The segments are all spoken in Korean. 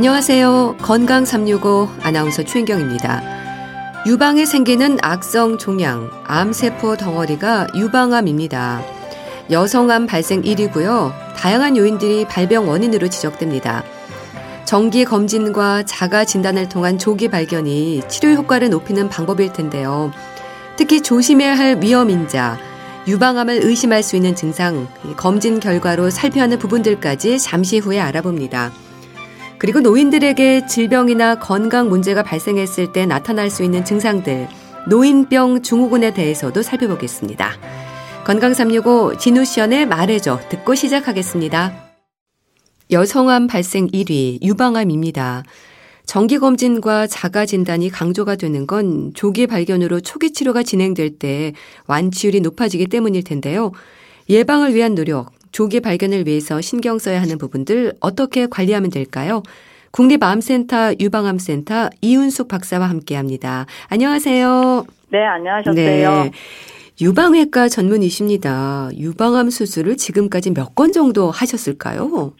안녕하세요. 건강 365 아나운서 최인경입니다. 유방에 생기는 악성 종양, 암세포 덩어리가 유방암입니다. 여성암 발생 1위고요. 다양한 요인들이 발병 원인으로 지적됩니다. 정기 검진과 자가 진단을 통한 조기 발견이 치료 효과를 높이는 방법일 텐데요. 특히 조심해야 할 위험인자, 유방암을 의심할 수 있는 증상, 검진 결과로 살펴야 하는 부분들까지 잠시 후에 알아봅니다. 그리고 노인들에게 질병이나 건강 문제가 발생했을 때 나타날 수 있는 증상들, 노인병 증후군에 대해서도 살펴보겠습니다. 건강 365 진우션의 말해줘 듣고 시작하겠습니다. 여성암 발생 1위 유방암입니다. 정기검진과 자가진단이 강조가 되는 건 조기 발견으로 초기 치료가 진행될 때 완치율이 높아지기 때문일 텐데요. 예방을 위한 노력, 조기 발견을 위해서 신경 써야 하는 부분들 어떻게 관리하면 될까요? 국립암센터 유방암센터 이윤숙 박사와 함께 합니다. 안녕하세요. 네, 안녕하셨어요. 네. 유방외과 전문이십니다. 유방암 수술을 지금까지 몇 건 정도 하셨을까요?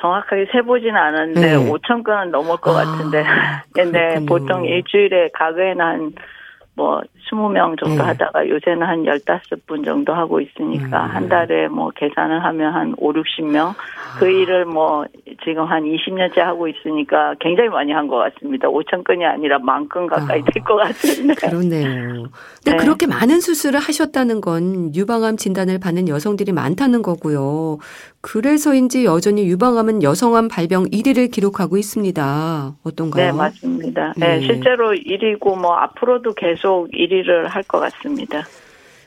정확하게 세보지는 않았는데 네. 5천 건은 넘을 것 아, 같은데. 근데 보통 일주일에 가게에는 한 뭐 20명 정도 네. 하다가 요새는 한 15분 정도 하고 있으니까 음. 한 달에 뭐 계산을 하면 한 5, 60명 그 아. 일을 뭐 지금 한 20년째 하고 있으니까 굉장히 많이 한 것 같습니다. 5천 건이 아니라 만 건 가까이 아. 될것 같은데. 그렇네요. 근데 네. 그렇게 많은 수술을 하셨다는 건 유방암 진단을 받는 여성들이 많다는 거고요. 그래서인지 여전히 유방암은 여성암 발병 1위를 기록하고 있습니다. 어떤가요? 네, 맞습니다. 네, 네 실제로 1위고 뭐 앞으로도 계속 1위를 할 것 같습니다.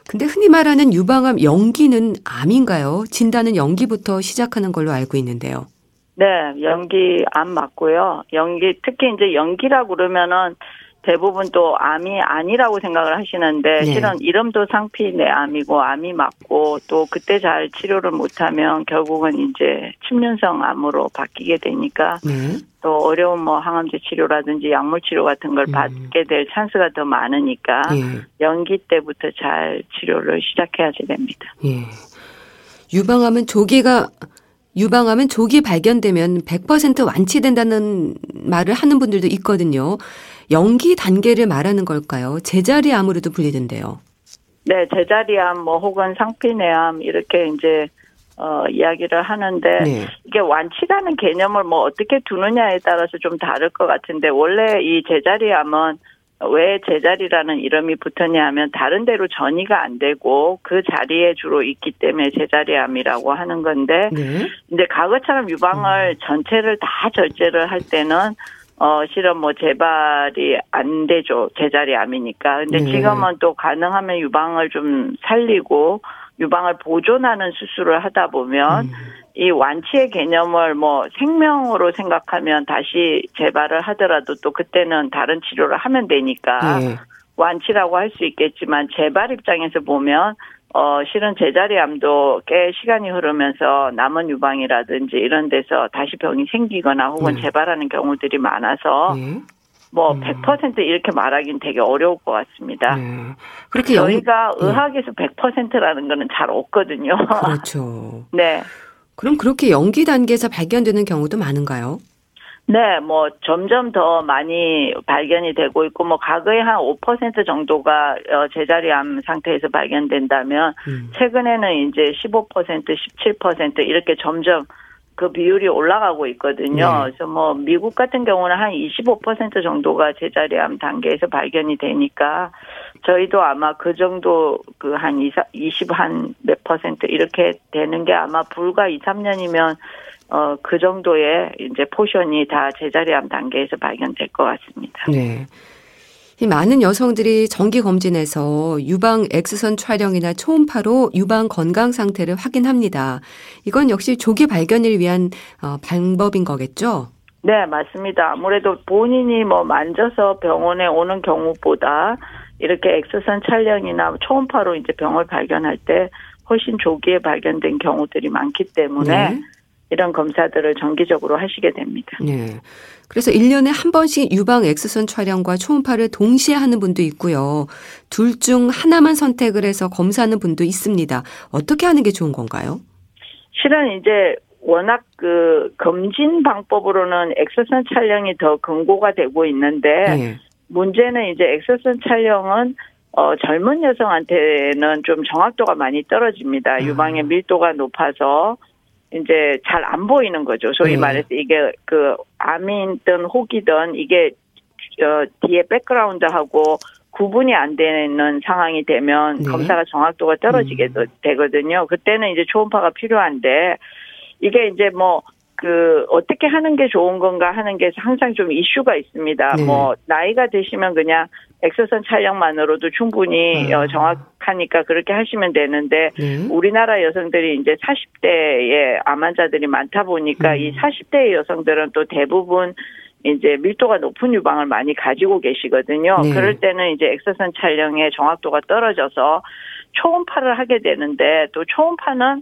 근데 흔히 말하는 유방암 연기는 암인가요? 진단은 연기부터 시작하는 걸로 알고 있는데요. 네, 연기 암 맞고요. 연기 특히 이제 연기라고 그러면은 대부분 또 암이 아니라고 생각을 하시는데 네. 실은 이름도 상피내 암이고 암이 맞고 또 그때 잘 치료를 못하면 결국은 이제 침륜성 암으로 바뀌게 되니까 네. 또 어려운 뭐 항암제 치료라든지 약물 치료 같은 걸 음. 받게 될 찬스가 더 많으니까 예. 연기 때부터 잘 치료를 시작해야 됩니다. 예. 유방암은 조기가 유방암은 조기 발견되면 100% 완치된다는 말을 하는 분들도 있거든요. 연기 단계를 말하는 걸까요? 제자리암으로도 불리던데요. 네, 제자리암 뭐 혹은 상피내암 이렇게 이제 어 이야기를 하는데 네. 이게 완치라는 개념을 뭐 어떻게 두느냐에 따라서 좀 다를 것 같은데 원래 이 제자리암은 왜 제자리라는 이름이 붙었냐 하면 다른 데로 전이가 안 되고 그 자리에 주로 있기 때문에 제자리암이라고 하는 건데 네. 이제 과거처럼 유방을 음. 전체를 다 절제를 할 때는 어, 실은 뭐 재발이 안 되죠. 제자리 암이니까. 근데 네. 지금은 또 가능하면 유방을 좀 살리고 유방을 보존하는 수술을 하다 보면 음. 이 완치의 개념을 뭐 생명으로 생각하면 다시 재발을 하더라도 또 그때는 다른 치료를 하면 되니까 네. 완치라고 할 수 있겠지만 재발 입장에서 보면 어, 실은 제자리암도 꽤 시간이 흐르면서 남은 유방이라든지 이런 데서 다시 병이 생기거나 혹은 네. 재발하는 경우들이 많아서 네. 뭐100% 음. 이렇게 말하기는 되게 어려울 것 같습니다. 네. 그렇게 저희가 영... 의학에서 100%라는 거는 잘 없거든요. 그렇죠. 네. 그럼 그렇게 연기 단계에서 발견되는 경우도 많은가요? 네, 뭐 점점 더 많이 발견이 되고 있고 뭐 과거에 한 5% 정도가 어, 제자리암 상태에서 발견된다면 음. 최근에는 이제 15% 17% 이렇게 점점 그 비율이 올라가고 있거든요. 네. 그래서 뭐 미국 같은 경우는 한 25% 정도가 제자리암 단계에서 발견이 되니까 저희도 아마 그 정도 그 한 20, 한 몇 퍼센트 이렇게 되는 게 아마 불과 2, 3년이면 어, 그 정도의 이제 포션이 다 제자리암 단계에서 발견될 것 같습니다. 네. 이 많은 여성들이 정기 검진에서 유방 X선 촬영이나 초음파로 유방 건강 상태를 확인합니다. 이건 역시 조기 발견을 위한 어, 방법인 거겠죠? 네, 맞습니다. 아무래도 본인이 뭐 만져서 병원에 오는 경우보다 이렇게 X선 촬영이나 초음파로 이제 병을 발견할 때 훨씬 조기에 발견된 경우들이 많기 때문에 네. 이런 검사들을 정기적으로 하시게 됩니다. 네. 그래서 1년에 한 번씩 유방 엑스선 촬영과 초음파를 동시에 하는 분도 있고요. 둘 중 하나만 선택을 해서 검사하는 분도 있습니다. 어떻게 하는 게 좋은 건가요? 실은 이제 워낙 그 검진 방법으로는 엑소선 촬영이 더 근고가 되고 있는데 네. 문제는 이제 엑소선 촬영은 어, 젊은 여성한테는 좀 정확도가 많이 떨어집니다. 아. 유방의 밀도가 높아서 이제 잘 안 보이는 거죠. 소위 네. 말해서 이게 그 암이든 혹이든 이게 어, 뒤에 백그라운드하고 구분이 안 되는 상황이 되면 네. 검사가 정확도가 떨어지게 음. 되거든요. 그때는 이제 초음파가 필요한데 이게 이제 뭐 그 어떻게 하는 게 좋은 건가 하는 게 항상 좀 이슈가 있습니다. 네. 뭐 나이가 드시면 그냥 엑스선 촬영만으로도 충분히 아. 어, 정확하니까 그렇게 하시면 되는데 네. 우리나라 여성들이 이제 40대에 암 환자들이 많다 보니까 음. 이 40대 여성들은 또 대부분 이제 밀도가 높은 유방을 많이 가지고 계시거든요. 네. 그럴 때는 이제 엑스선 촬영의 정확도가 떨어져서 초음파를 하게 되는데 또 초음파는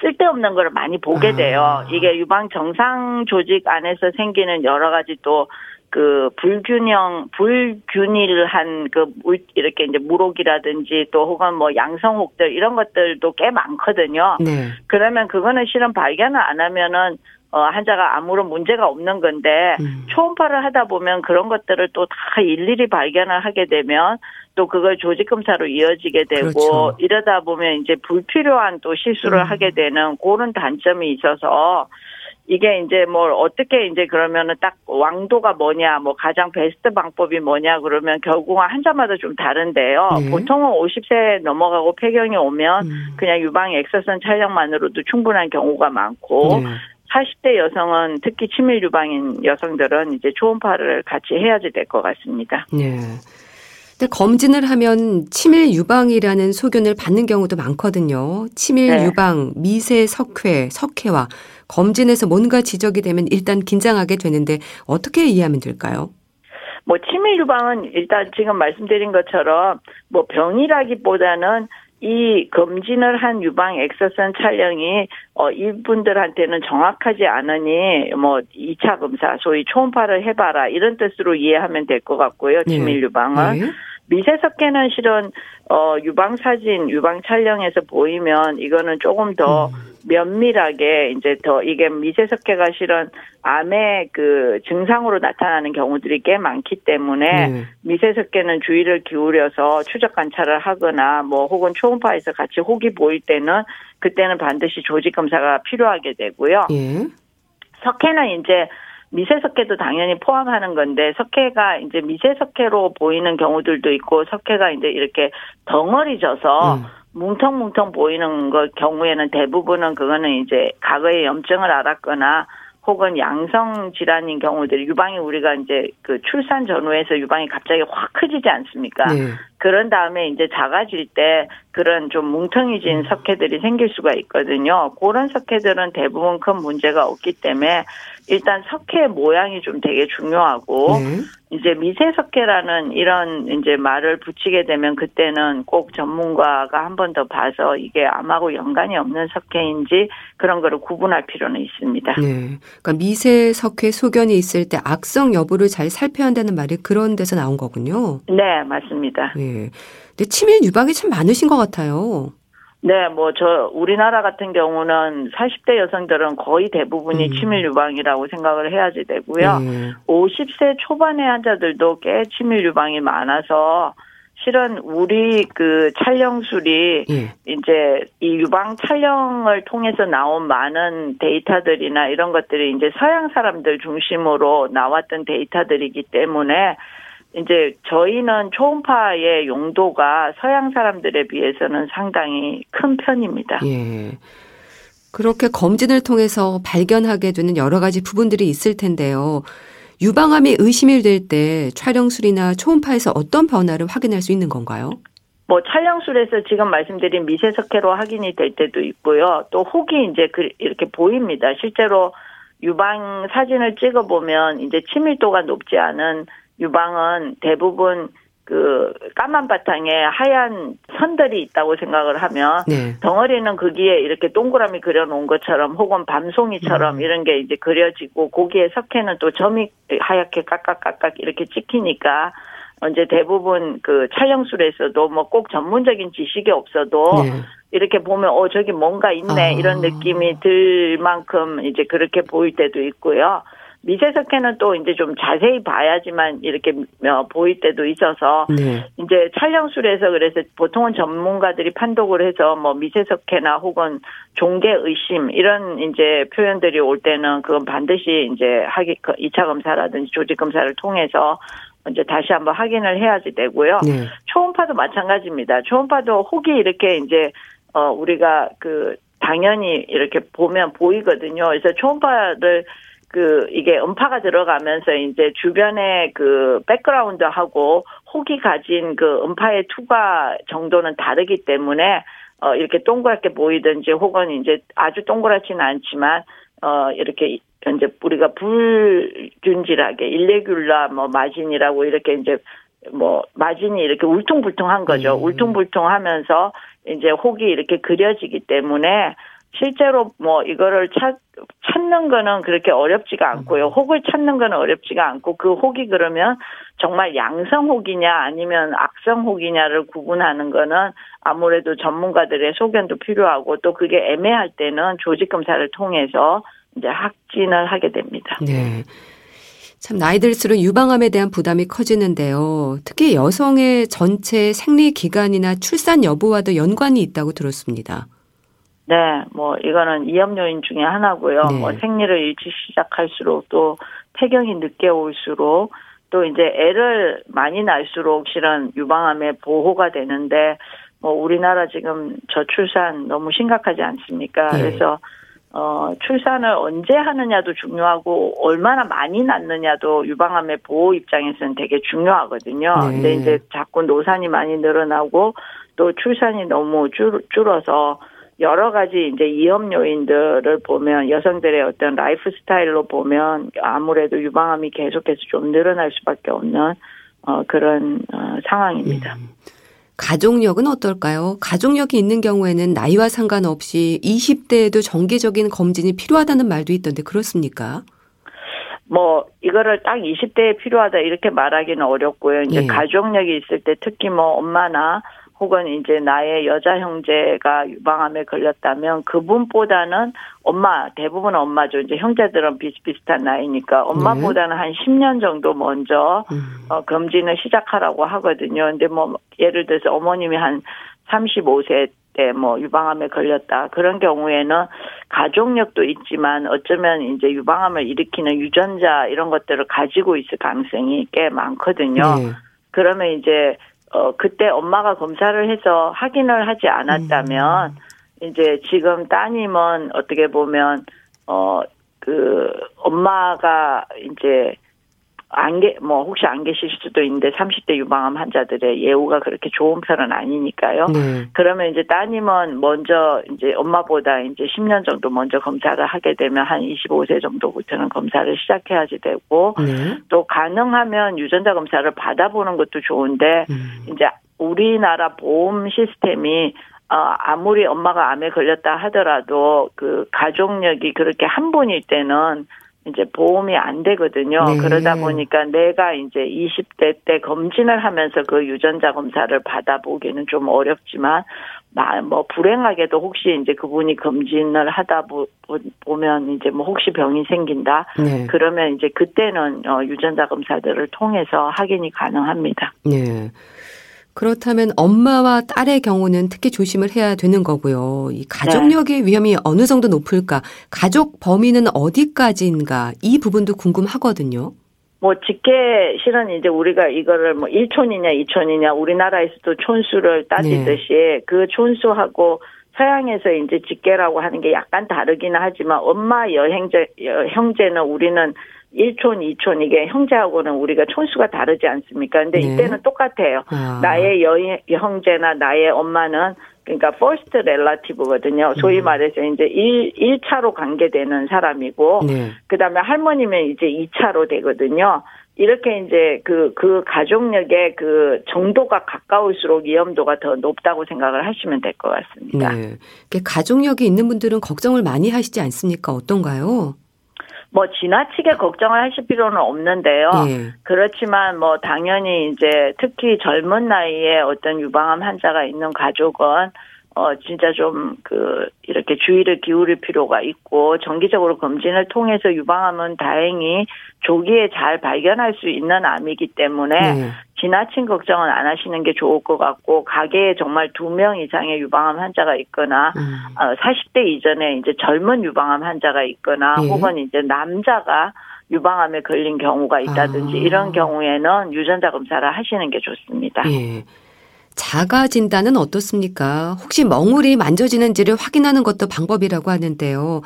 쓸데없는 걸 많이 보게 아. 돼요. 아. 이게 유방 정상 조직 안에서 생기는 여러 가지 또 그 불균형, 불균일한 그 이렇게 이제 무록이라든지 또 혹은 뭐 양성혹들 이런 것들도 꽤 많거든요. 네. 그러면 그거는 실은 발견을 안 하면은 어, 환자가 아무런 문제가 없는 건데 음. 초음파를 하다 보면 그런 것들을 또 다 일일이 발견을 하게 되면 또 그걸 조직 검사로 이어지게 되고 그렇죠. 이러다 보면 이제 불필요한 또 실수를 음. 하게 되는 그런 단점이 있어서 이게 이제 뭐 어떻게 이제 그러면은 딱 왕도가 뭐냐 뭐 가장 베스트 방법이 뭐냐 그러면 결국은 환자마다 좀 다른데요. 네. 보통은 50세 넘어가고 폐경이 오면 음. 그냥 유방 엑서선 촬영만으로도 충분한 경우가 많고 네. 40대 여성은 특히 치밀 유방인 여성들은 이제 초음파를 같이 해야지 될 것 같습니다. 네. 근데 검진을 하면 치밀 유방이라는 소견을 받는 경우도 많거든요. 치밀 네. 유방, 미세 석회, 석회와 검진에서 뭔가 지적이 되면 일단 긴장하게 되는데 어떻게 이해하면 될까요? 뭐 치밀 유방은 일단 지금 말씀드린 것처럼 뭐 병이라기보다는 이 검진을 한 유방 엑서선 촬영이 어 이분들한테는 정확하지 않으니 뭐 2차 검사 소위 초음파를 해봐라 이런 뜻으로 이해하면 될 것 같고요 네. 치밀 유방은 네. 미세석계는 실은 어 유방 사진 유방 촬영에서 보이면 이거는 조금 더 음. 면밀하게 이제 더 이게 미세석계가 실은 암의 그 증상으로 나타나는 경우들이 꽤 많기 때문에 네. 미세석계는 주의를 기울여서 추적 관찰을 하거나 뭐 혹은 초음파에서 같이 혹이 보일 때는 그때는 반드시 조직 검사가 필요하게 되고요. 예. 석회는 이제 미세석회도 당연히 포함하는 건데 석회가 이제 미세석회로 보이는 경우들도 있고 석회가 이제 이렇게 덩어리 져서 음. 뭉텅뭉텅 보이는 것 경우에는 대부분은 그거는 이제 과거에 염증을 앓았거나 혹은 양성 질환인 경우들이 유방이 우리가 이제 그 출산 전후에서 유방이 갑자기 확 커지지 않습니까? 네. 그런 다음에 이제 작아질 때 그런 좀 뭉텅이진 음. 석회들이 생길 수가 있거든요. 그런 석회들은 대부분 큰 문제가 없기 때문에 일단 석회 모양이 좀 되게 중요하고 네. 이제 미세 석회라는 이런 이제 말을 붙이게 되면 그때는 꼭 전문가가 한 번 더 봐서 이게 암하고 연관이 없는 석회인지 그런 거를 구분할 필요는 있습니다. 네. 그러니까 미세 석회 소견이 있을 때 악성 여부를 잘 살펴야 한다는 말이 그런 데서 나온 거군요. 네, 맞습니다. 네. 근데 치밀 유방이 참 많으신 것 같아요. 네, 뭐, 저, 우리나라 같은 경우는 40대 여성들은 거의 대부분이 음. 치밀 유방이라고 생각을 해야지 되고요. 네. 50세 초반의 환자들도 꽤 치밀 유방이 많아서 실은 우리 그 촬영술이 예. 이제 이 유방 촬영을 통해서 나온 많은 데이터들이나 이런 것들이 이제 서양 사람들 중심으로 나왔던 데이터들이기 때문에 이제 저희는 초음파의 용도가 서양 사람들에 비해서는 상당히 큰 편입니다. 예. 그렇게 검진을 통해서 발견하게 되는 여러 가지 부분들이 있을 텐데요. 유방암이 의심이 될 때 촬영술이나 초음파에서 어떤 변화를 확인할 수 있는 건가요? 뭐 촬영술에서 지금 말씀드린 미세석회로 확인이 될 때도 있고요. 또 혹이 이제 그 이렇게 보입니다. 실제로 유방 사진을 찍어 보면 이제 치밀도가 높지 않은 유방은 대부분 그 까만 바탕에 하얀 선들이 있다고 생각을 하면 네. 덩어리는 거기에 이렇게 동그라미 그려놓은 것처럼 혹은 밤송이처럼 음. 이런 게 이제 그려지고 거기에 석회는 또 점이 하얗게 깍깍깍깍 이렇게 찍히니까 이제 대부분 그 촬영술에서도 뭐 꼭 전문적인 지식이 없어도 네. 이렇게 보면 어 저기 뭔가 있네 아. 이런 느낌이 들 만큼 이제 그렇게 보일 때도 있고요. 미세석회는 또 이제 좀 자세히 봐야지만 이렇게 어, 보일 때도 있어서 네. 이제 촬영술에서 그래서 보통은 전문가들이 판독을 해서 뭐 미세석회나 혹은 종계 의심 이런 이제 표현들이 올 때는 그건 반드시 이제 하기 2차 그 검사라든지 조직 검사를 통해서 이제 다시 한번 확인을 해야지 되고요. 네. 초음파도 마찬가지입니다. 초음파도 혹이 이렇게 이제 어 우리가 그 당연히 이렇게 보면 보이거든요. 그래서 초음파를 그 이게 음파가 들어가면서 이제 주변의 그 백그라운드하고 혹이 가진 그 음파의 투과 정도는 다르기 때문에 어 이렇게 동그랗게 보이든지 혹은 이제 아주 동그랗지는 않지만 어 이렇게 이제 우리가 불균질하게 일레귤라 뭐 마진이라고 이렇게 이제 뭐 마진이 이렇게 울퉁불퉁한 거죠. 음. 울퉁불퉁하면서 이제 혹이 이렇게 그려지기 때문에 실제로 뭐 이거를 찾, 찾는 거는 그렇게 어렵지가 않고요. 음. 혹을 찾는 거는 어렵지가 않고 그 혹이 그러면 정말 양성 혹이냐 아니면 악성 혹이냐를 구분하는 거는 아무래도 전문가들의 소견도 필요하고 또 그게 애매할 때는 조직 검사를 통해서 이제 확진을 하게 됩니다. 네. 참 나이 들수록 유방암에 대한 부담이 커지는데요. 특히 여성의 전체 생리 기간이나 출산 여부와도 연관이 있다고 들었습니다. 네, 뭐 이거는 위험 요인 중에 하나고요. 네. 뭐 생리를 일찍 시작할수록 또 폐경이 늦게 올수록 또 이제 애를 많이 낳을수록 실은 유방암에 보호가 되는데 뭐 우리나라 지금 저출산 너무 심각하지 않습니까? 네. 그래서 어, 출산을 언제 하느냐도 중요하고 얼마나 많이 낳느냐도 유방암의 보호 입장에서는 되게 중요하거든요. 네. 근데 이제 자꾸 노산이 많이 늘어나고 또 출산이 너무 줄, 줄어서 여러 가지 이제 위험 요인들을 보면 여성들의 어떤 라이프 스타일로 보면 아무래도 유방암이 계속해서 좀 늘어날 수밖에 없는 어, 그런 어, 상황입니다. 음. 가족력은 어떨까요? 가족력이 있는 경우에는 나이와 상관없이 20대에도 정기적인 검진이 필요하다는 말도 있던데 그렇습니까? 뭐 이거를 딱 20대에 필요하다 이렇게 말하기는 어렵고요. 이제 예. 가족력이 있을 때 특히 뭐 엄마나 혹은 이제 나의 여자 형제가 유방암에 걸렸다면 그분보다는 엄마 대부분 엄마죠. 이제 형제들은 비슷비슷한 나이니까 엄마보다는 네. 한 10년 정도 먼저 음. 어, 검진을 시작하라고 하거든요. 근데 뭐 예를 들어서 어머님이 한 35세 때뭐 유방암에 걸렸다 그런 경우에는 가족력도 있지만 어쩌면 이제 유방암을 일으키는 유전자 이런 것들을 가지고 있을 가능성이 꽤 많거든요. 네. 그러면 이제 어, 그때 엄마가 검사를 해서 확인을 하지 않았다면, 음. 이제 지금 따님은 어떻게 보면, 어, 그, 엄마가 이제 안 계, 뭐, 혹시 안 계실 수도 있는데 30대 유방암 환자들의 예후가 그렇게 좋은 편은 아니니까요. 네. 그러면 이제 따님은 먼저 이제 엄마보다 이제 10년 정도 먼저 검사를 하게 되면 한 25세 정도부터는 검사를 시작해야지 되고 네. 또 가능하면 유전자 검사를 받아보는 것도 좋은데 음. 이제 우리나라 보험 시스템이 어, 아무리 엄마가 암에 걸렸다 하더라도 그 가족력이 그렇게 한 분일 때는 이제 보험이 안 되거든요. 네. 그러다 보니까 내가 이제 20대 때 검진을 하면서 그 유전자 검사를 받아보기는 좀 어렵지만 뭐 불행하게도 혹시 이제 그분이 검진을 하다 보면 이제 뭐 혹시 병이 생긴다 네. 그러면 이제 그때는 어, 유전자 검사들을 통해서 확인이 가능합니다. 네. 그렇다면 엄마와 딸의 경우는 특히 조심을 해야 되는 거고요. 이 가족력의 네. 위험이 어느 정도 높을까? 가족 범위는 어디까지인가? 이 부분도 궁금하거든요. 뭐 직계 실은 이제 우리가 이거를 뭐 1촌이냐 2촌이냐 우리나라에서도 촌수를 따지듯이 네. 그 촌수하고 서양에서 이제 직계라고 하는 게 약간 다르기는 하지만 엄마 여행제 형제는 우리는 1촌, 2촌 이게 형제하고는 우리가 촌수가 다르지 않습니까? 근데 네. 이때는 똑같아요. 아. 나의 여, 형제나 나의 엄마는 그러니까 first relative거든요. 소위 음. 말해서 이제 1, 1차로 관계되는 사람이고 네. 그다음에 할머니면 이제 2차로 되거든요. 이렇게 이제 그, 그 가족력의 그 정도가 가까울수록 위험도가 더 높다고 생각을 하시면 될 것 같습니다. 네. 가족력이 있는 분들은 걱정을 많이 하시지 않습니까? 어떤가요? 뭐 지나치게 걱정을 하실 필요는 없는데요. 예. 그렇지만 뭐 당연히 이제 특히 젊은 나이에 어떤 유방암 환자가 있는 가족은 어, 진짜 좀, 그, 이렇게 주의를 기울일 필요가 있고, 정기적으로 검진을 통해서 유방암은 다행히 조기에 잘 발견할 수 있는 암이기 때문에, 네. 지나친 걱정은 안 하시는 게 좋을 것 같고, 가게에 정말 두 명 이상의 유방암 환자가 있거나, 음. 어, 40대 이전에 이제 젊은 유방암 환자가 있거나, 네. 혹은 이제 남자가 유방암에 걸린 경우가 있다든지, 아. 이런 경우에는 유전자 검사를 하시는 게 좋습니다. 네. 자가 진단은 어떻습니까? 혹시 멍울이 만져지는지를 확인하는 것도 방법이라고 하는데요.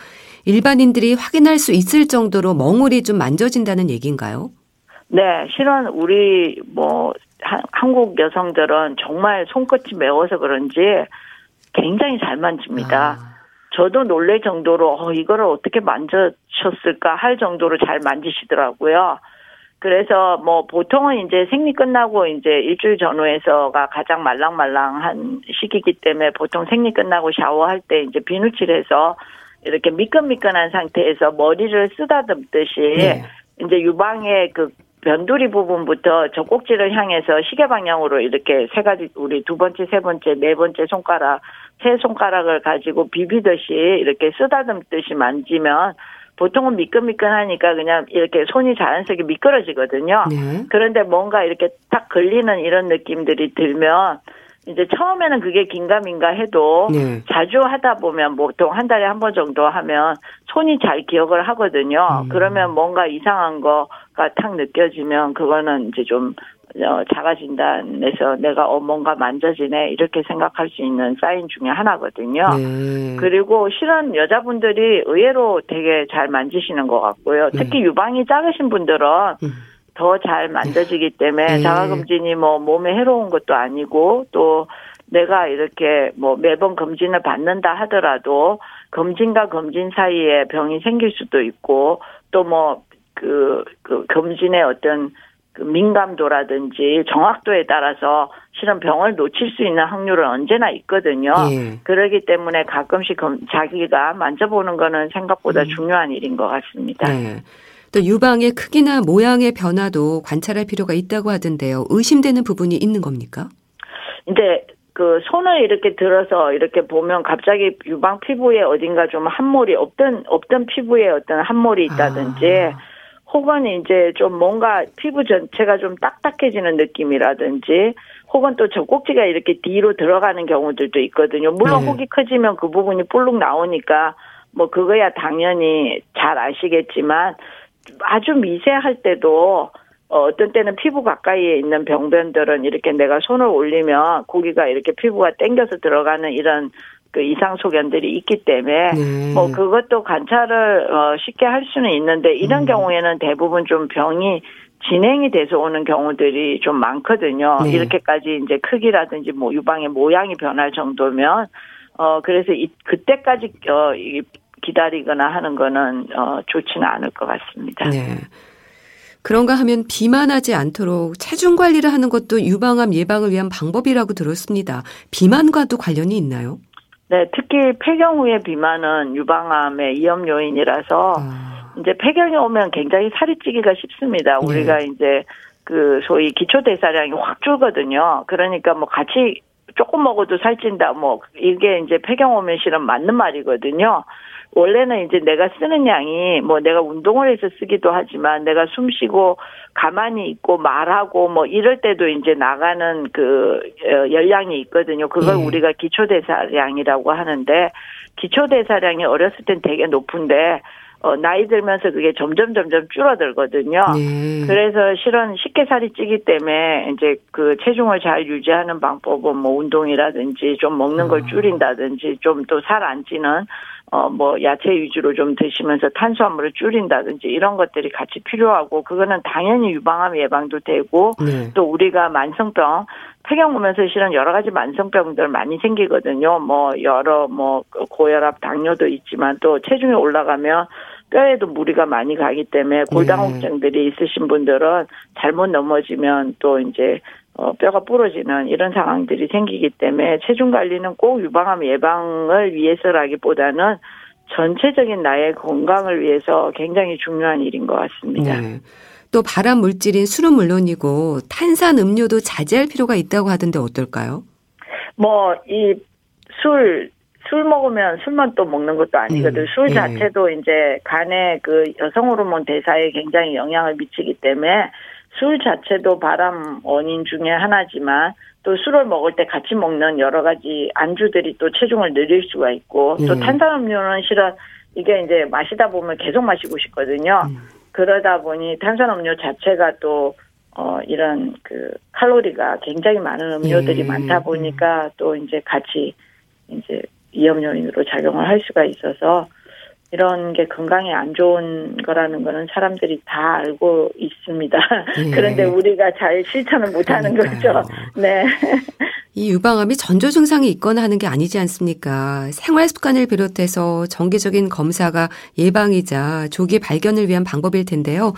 일반인들이 확인할 수 있을 정도로 멍울이 좀 만져진다는 얘기인가요? 네, 실은 우리 뭐 한국 여성들은 정말 손끝이 매워서 그런지 굉장히 잘 만집니다. 아. 저도 놀랄 정도로 어, 이거를 어떻게 만져셨을까 할 정도로 잘 만지시더라고요. 그래서 뭐 보통은 이제 생리 끝나고 이제 일주일 전후에서가 가장 말랑말랑한 시기이기 때문에 보통 생리 끝나고 샤워할 때 이제 비누칠해서 이렇게 미끈미끈한 상태에서 머리를 쓰다듬듯이 네. 이제 유방의 그 변두리 부분부터 젖꼭지를 향해서 시계 방향으로 이렇게 세 가지 우리 두 번째, 세 번째, 네 번째 손가락 세 손가락을 가지고 비비듯이 이렇게 쓰다듬듯이 만지면 보통은 미끈미끈하니까 그냥 이렇게 손이 자연스럽게 미끄러지거든요. 네. 그런데 뭔가 이렇게 딱 걸리는 이런 느낌들이 들면 이제 처음에는 그게 긴가민가 해도 네. 자주 하다 보면 보통 한 달에 한 번 정도 하면 손이 잘 기억을 하거든요. 음. 그러면 뭔가 이상한 거가 탁 느껴지면 그거는 이제 좀 어, 자가진단에서 내가 어 뭔가 만져지네 이렇게 생각할 수 있는 사인 중에 하나거든요. 네. 그리고 실은 여자분들이 의외로 되게 잘 만지시는 것 같고요. 네. 특히 네. 유방이 작으신 분들은 음. 더 잘 만져지기 때문에 네. 자가검진이 뭐 몸에 해로운 것도 아니고 또 내가 이렇게 뭐 매번 검진을 받는다 하더라도 검진과 검진 사이에 병이 생길 수도 있고 또 뭐 그, 그 검진의 어떤 그 민감도라든지 정확도에 따라서 실은 병을 놓칠 수 있는 확률은 언제나 있거든요. 예. 그러기 때문에 가끔씩 자기가 만져보는 거는 생각보다 음. 중요한 일인 것 같습니다. 네. 또 유방의 크기나 모양의 변화도 관찰할 필요가 있다고 하던데요. 의심되는 부분이 있는 겁니까? 이제 그 손을 이렇게 들어서 이렇게 보면 갑자기 유방 피부에 어딘가 좀 함몰이 없던 없던 피부에 어떤 함몰이 있다든지 아. 혹은 이제 좀 뭔가 피부 전체가 좀 딱딱해지는 느낌이라든지 혹은 또 젖꼭지가 이렇게 뒤로 들어가는 경우들도 있거든요. 물론 네. 혹이 커지면 그 부분이 볼록 나오니까 뭐 그거야 당연히 잘 아시겠지만 아주 미세할 때도 어, 어떤 때는 피부 가까이에 있는 병변들은 이렇게 내가 손을 올리면 고기가 이렇게 피부가 땡겨서 들어가는 이런 그 이상 소견들이 있기 때문에 네. 뭐 그것도 관찰을 어 쉽게 할 수는 있는데 이런 음. 경우에는 대부분 좀 병이 진행이 돼서 오는 경우들이 좀 많거든요. 네. 이렇게까지 이제 크기라든지 뭐 유방의 모양이 변할 정도면 어 그래서 이 그때까지 어 기다리거나 하는 거는 어 좋지는 않을 것 같습니다. 네. 그런가 하면 비만하지 않도록 체중 관리를 하는 것도 유방암 예방을 위한 방법이라고 들었습니다. 비만과도 관련이 있나요? 네, 특히 폐경 후의 비만은 유방암의 위험 요인이라서 아. 이제 폐경이 오면 굉장히 살이 찌기가 쉽습니다. 네. 우리가 이제 그 소위 기초 대사량이 확 줄거든요. 그러니까 뭐 같이 조금 먹어도 살찐다. 뭐 이게 이제 폐경 오면 실은 맞는 말이거든요. 원래는 이제 내가 쓰는 양이 뭐 내가 운동을 해서 쓰기도 하지만 내가 숨 쉬고 가만히 있고 말하고 뭐 이럴 때도 이제 나가는 그 어, 열량이 있거든요. 그걸 네. 우리가 기초대사량이라고 하는데 기초대사량이 어렸을 땐 되게 높은데 어, 나이 들면서 그게 점점 점점 줄어들거든요. 네. 그래서 실은 쉽게 살이 찌기 때문에 이제 그 체중을 잘 유지하는 방법은 뭐 운동이라든지 좀 먹는 걸 아. 줄인다든지 좀 또 살 안 찌는 어, 뭐, 야채 위주로 좀 드시면서 탄수화물을 줄인다든지 이런 것들이 같이 필요하고, 그거는 당연히 유방암 예방도 되고, 네. 또 우리가 만성병, 폐경 오면서 실은 여러 가지 만성병들 많이 생기거든요. 뭐, 여러, 뭐, 고혈압, 당뇨도 있지만 또 체중이 올라가면 뼈에도 무리가 많이 가기 때문에 골다공증들이 네. 있으신 분들은 잘못 넘어지면 또 이제 어, 뼈가 부러지는 이런 상황들이 생기기 때문에 체중 관리는 꼭 유방암 예방을 위해서라기보다는 전체적인 나의 건강을 위해서 굉장히 중요한 일인 것 같습니다. 네. 또 발암 물질인 술은 물론이고 탄산 음료도 자제할 필요가 있다고 하던데 어떨까요? 뭐 이 술술 먹으면 술만 또 먹는 것도 아니거든. 음, 술 예. 자체도 예. 이제 간에 그 여성 호르몬 대사에 굉장히 영향을 미치기 때문에 술 자체도 발암 원인 중에 하나지만 또 술을 먹을 때 같이 먹는 여러 가지 안주들이 또 체중을 늘릴 수가 있고 또 예. 탄산음료는 실은 이게 이제 마시다 보면 계속 마시고 싶거든요. 음. 그러다 보니 탄산음료 자체가 또 어, 이런 그 칼로리가 굉장히 많은 음료들이 예. 많다 보니까 또 이제 같이 이제 위험 요인으로 작용을 할 수가 있어서 이런 게 건강에 안 좋은 거라는 거는 사람들이 다 알고 있습니다. 예. 그런데 우리가 잘 실천을 못 하는 거죠. 네. 이 유방암이 전조 증상이 있거나 하는 게 아니지 않습니까? 생활 습관을 비롯해서 정기적인 검사가 예방이자 조기 발견을 위한 방법일 텐데요.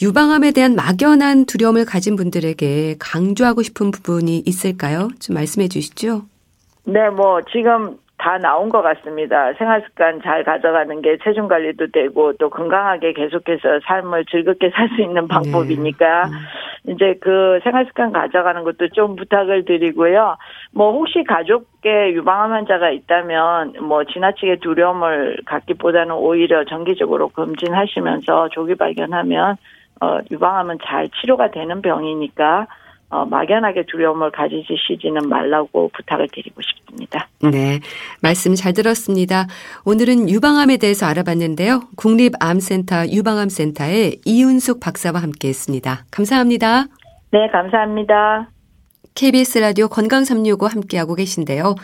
유방암에 대한 막연한 두려움을 가진 분들에게 강조하고 싶은 부분이 있을까요? 좀 말씀해 주시죠. 네, 뭐 지금 다 나온 것 같습니다. 생활 습관 잘 가져가는 게 체중 관리도 되고 또 건강하게 계속해서 삶을 즐겁게 살 수 있는 방법이니까 네. 음. 이제 그 생활 습관 가져가는 것도 좀 부탁을 드리고요. 뭐 혹시 가족계 유방암 환자가 있다면 뭐 지나치게 두려움을 갖기보다는 오히려 정기적으로 검진하시면서 조기 발견하면 어 유방암은 잘 치료가 되는 병이니까 어, 막연하게 두려움을 가지시지는 말라고 부탁을 드리고 싶습니다. 네. 말씀 잘 들었습니다. 오늘은 유방암에 대해서 알아봤는데요. 국립암센터 유방암센터의 이윤숙 박사와 함께 했습니다. 감사합니다. 네, 감사합니다. KBS 라디오 건강365 함께하고 계신데요.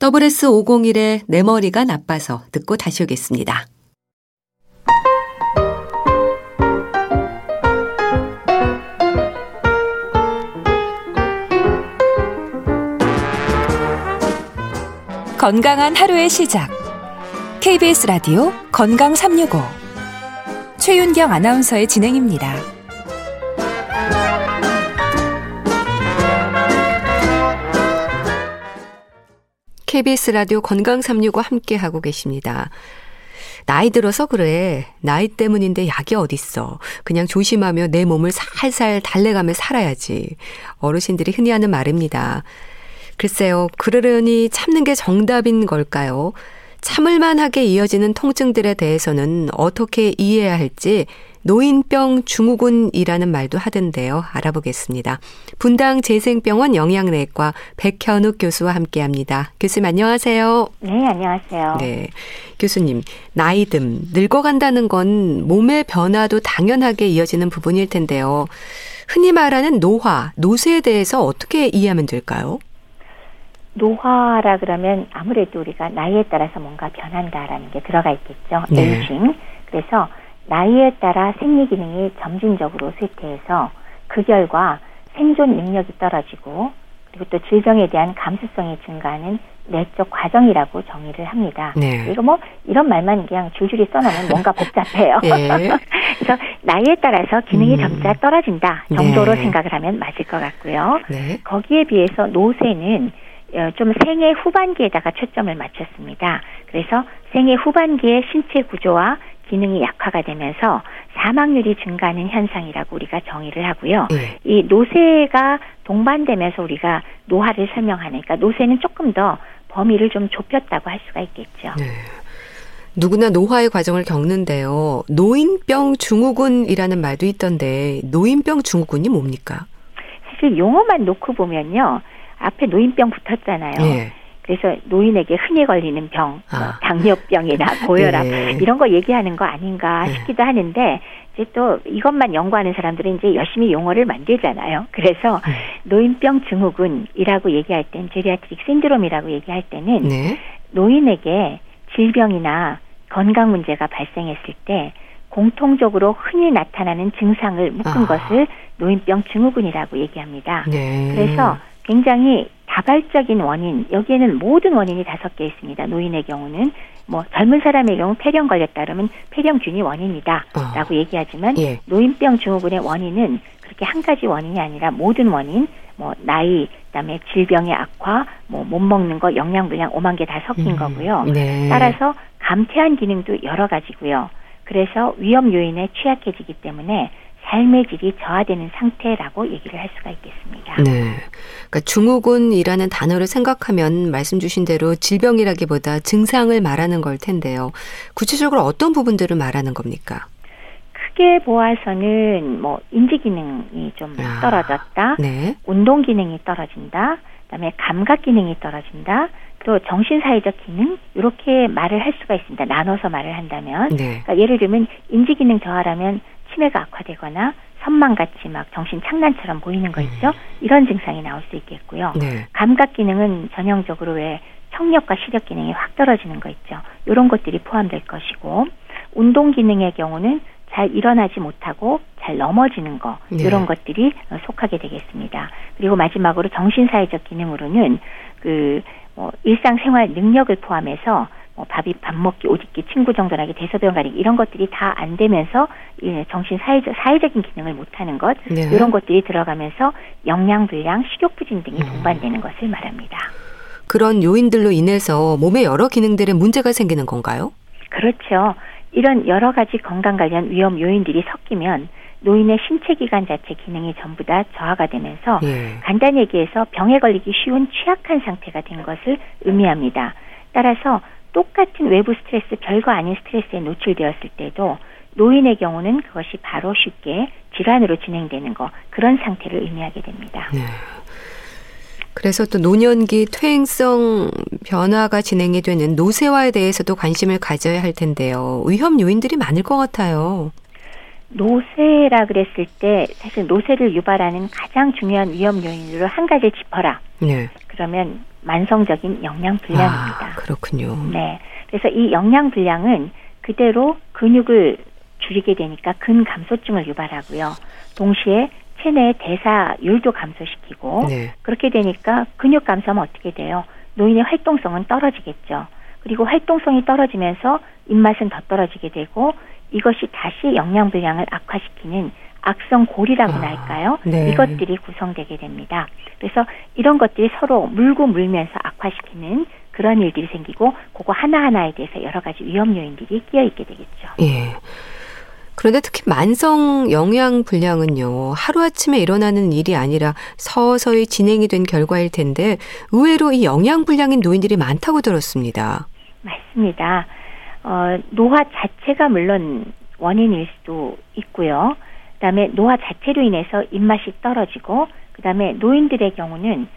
WS501의 내 머리가 나빠서 듣고 다시 오겠습니다. 건강한 하루의 시작. KBS 라디오 건강 365. 최윤경 아나운서의 진행입니다. KBS 라디오 건강 365 함께 하고 계십니다. 나이 들어서 그래. 나이 때문인데 약이 어딨어. 그냥 조심하며 내 몸을 살살 달래가며 살아야지. 어르신들이 흔히 하는 말입니다. 글쎄요, 그러려니 참는 게 정답인 걸까요? 참을만하게 이어지는 통증들에 대해서는 어떻게 이해해야 할지 노인병 중후군이라는 말도 하던데요. 알아보겠습니다. 분당 재생병원 영양내과 백현욱 교수와 함께합니다. 교수님 안녕하세요. 네, 안녕하세요. 네, 교수님 나이듦 늙어간다는 건 몸의 변화도 당연하게 이어지는 부분일 텐데요. 흔히 말하는 노화, 노쇠에 대해서 어떻게 이해하면 될까요? 노화라 그러면 아무래도 우리가 나이에 따라서 뭔가 변한다라는 게 들어가 있겠죠. 네. 에이징. 그래서 나이에 따라 생리 기능이 점진적으로 쇠퇴해서 그 결과 생존 능력이 떨어지고 그리고 또 질병에 대한 감수성이 증가하는 내적 과정이라고 정의를 합니다. 네. 이거 뭐 이런 말만 그냥 줄줄이 써놓으면 뭔가 복잡해요. 네. 그래서 나이에 따라서 기능이 음. 점차 떨어진다 정도로 네. 생각을 하면 맞을 것 같고요. 네. 거기에 비해서 노쇠는 어, 좀 생애 후반기에다가 초점을 맞췄습니다. 그래서 생애 후반기에 신체 구조와 기능이 약화가 되면서 사망률이 증가하는 현상이라고 우리가 정의를 하고요. 네. 이 노쇠가 동반되면서 우리가 노화를 설명하니까 노쇠는 조금 더 범위를 좀 좁혔다고 할 수가 있겠죠. 네. 누구나 노화의 과정을 겪는데요. 노인병 증후군이라는 말도 있던데 노인병 증후군이 뭡니까? 사실 용어만 놓고 보면요. 앞에 노인병 붙었잖아요. 예. 그래서 노인에게 흔히 걸리는 병, 뭐 아. 당뇨병이나 고혈압 예. 이런 거 얘기하는 거 아닌가 예. 싶기도 하는데 이제 또 이것만 연구하는 사람들은 이제 열심히 용어를 만들잖아요. 그래서 예. 노인병 증후군이라고 얘기할 땐 제리아트릭 신드롬이라고 얘기할 때는 네. 노인에게 질병이나 건강 문제가 발생했을 때 공통적으로 흔히 나타나는 증상을 묶은 아. 것을 노인병 증후군이라고 얘기합니다. 네. 그래서 굉장히 다발적인 원인, 여기에는 모든 원인이 다섯 개 있습니다. 노인의 경우는 뭐 젊은 사람의 경우 폐렴 걸렸다 그러면 폐렴균이 원인이다라고 어. 얘기하지만 예. 노인병 증후군의 원인은 그렇게 한 가지 원인이 아니라 모든 원인, 뭐 나이, 그다음에 질병의 악화, 뭐 못 먹는 거, 영양 불량 오만 개 다 섞인 음. 거고요. 네. 따라서 감퇴한 기능도 여러 가지고요. 그래서 위험 요인에 취약해지기 때문에 삶의 질이 저하되는 상태라고 얘기를 할 수가 있겠습니다. 네. 그러니까 증후군이라는 단어를 생각하면 말씀 주신 대로 질병이라기보다 증상을 말하는 걸 텐데요. 구체적으로 어떤 부분들을 말하는 겁니까? 크게 보아서는 뭐 인지 기능이 좀 아, 떨어졌다. 네. 운동 기능이 떨어진다. 그다음에 감각 기능이 떨어진다. 또 정신사회적 기능 이렇게 말을 할 수가 있습니다. 나눠서 말을 한다면 네. 그러니까 예를 들면 인지 기능 저하라면 치매가 악화되거나 선망같이 막 정신 착란처럼 보이는 거 있죠. 음. 이런 증상이 나올 수 있겠고요. 네. 감각 기능은 전형적으로 왜 청력과 시력 기능이 확 떨어지는 거 있죠. 이런 것들이 포함될 것이고 운동 기능의 경우는 잘 일어나지 못하고 잘 넘어지는 거 네. 이런 것들이 속하게 되겠습니다. 그리고 마지막으로 정신사회적 기능으로는 그 뭐 일상생활 능력을 포함해서 뭐 밥이 밥 먹기, 옷 입기, 친구 정돈하기, 대소변 가리기 이런 것들이 다 안 되면서 예, 정신 사회적 사회적인 기능을 못하는 것 네. 이런 것들이 들어가면서 영양 불량, 식욕 부진 등이 음. 동반되는 것을 말합니다. 그런 요인들로 인해서 몸의 여러 기능들에 문제가 생기는 건가요? 그렇죠. 이런 여러 가지 건강 관련 위험 요인들이 섞이면 노인의 신체 기관 자체 기능이 전부 다 저하가 되면서 예. 간단히 얘기해서 병에 걸리기 쉬운 취약한 상태가 된 것을 의미합니다. 따라서 똑같은 외부 스트레스 별거 아닌 스트레스에 노출되었을 때도 노인의 경우는 그것이 바로 쉽게 질환으로 진행되는 거 그런 상태를 의미하게 됩니다. 네. 그래서 또 노년기 퇴행성 변화가 진행이 되는 노쇠화에 대해서도 관심을 가져야 할 텐데요. 위험 요인들이 많을 것 같아요. 노쇠라 그랬을 때 사실 노쇠를 유발하는 가장 중요한 위험 요인으로 한 가지를 짚어라. 네. 그러면 만성적인 영양 불량입니다. 아, 그렇군요. 네. 그래서 이 영양 불량은 그대로 근육을 줄이게 되니까 근 감소증을 유발하고요. 동시에 체내 대사율도 감소시키고 네. 그렇게 되니까 근육 감소하면 어떻게 돼요? 노인의 활동성은 떨어지겠죠. 그리고 활동성이 떨어지면서 입맛은 더 떨어지게 되고 이것이 다시 영양 불량을 악화시키는 악성 골이라고 아, 할까요? 네. 이것들이 구성되게 됩니다. 그래서 이런 것들이 서로 물고 물면서 악화시키는 그런 일들이 생기고 그거 하나하나에 대해서 여러 가지 위험 요인들이 끼어 있게 되겠죠. 예. 그런데 특히 만성 영양 불량은요, 하루아침에 일어나는 일이 아니라 서서히 진행이 된 결과일 텐데, 의외로 이 영양 불량인 노인들이 많다고 들었습니다. 맞습니다. 어, 노화 자체가 물론 원인일 수도 있고요. 그다음에 노화 자체로 인해서 입맛이 떨어지고 그다음에 노인들의 경우는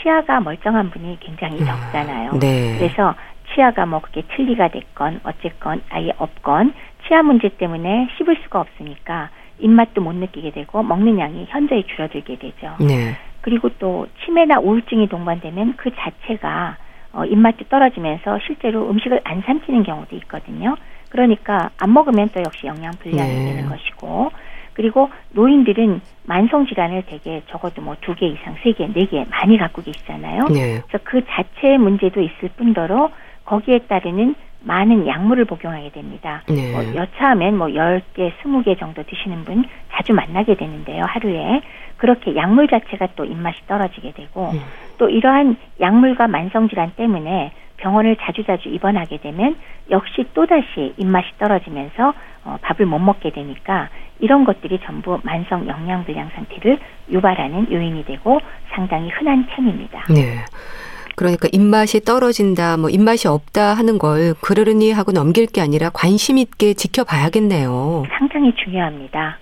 치아가 멀쩡한 분이 굉장히 음, 적잖아요. 네. 그래서 치아가 뭐 그게 틀리가 됐건 어쨌건 아예 없건 치아 문제 때문에 씹을 수가 없으니까 입맛도 못 느끼게 되고 먹는 양이 현저히 줄어들게 되죠. 네. 그리고 또 치매나 우울증이 동반되면 그 자체가 어, 입맛도 떨어지면서 실제로 음식을 안 삼키는 경우도 있거든요. 그러니까 안 먹으면 또 역시 영양 불량이 네. 되는 것이고 그리고 노인들은 만성 질환을 되게 적어도 뭐 두 개 이상, 세 개, 네 개 많이 갖고 계시잖아요. 네. 그래서 그 자체의 문제도 있을 뿐더러 거기에 따르는 많은 약물을 복용하게 됩니다. 네. 뭐 여차하면 뭐 10개, 20개 정도 드시는 분 자주 만나게 되는데요, 하루에. 그렇게 약물 자체가 또 입맛이 떨어지게 되고 음. 또 이러한 약물과 만성질환 때문에 병원을 자주자주 입원하게 되면 역시 또다시 입맛이 떨어지면서 어, 밥을 못 먹게 되니까 이런 것들이 전부 만성 영양불량 상태를 유발하는 요인이 되고 상당히 흔한 편입니다. 네. 그러니까 입맛이 떨어진다, 뭐 입맛이 없다 하는 걸 그러려니 하고 넘길 게 아니라 관심 있게 지켜봐야겠네요. 상당히 중요합니다.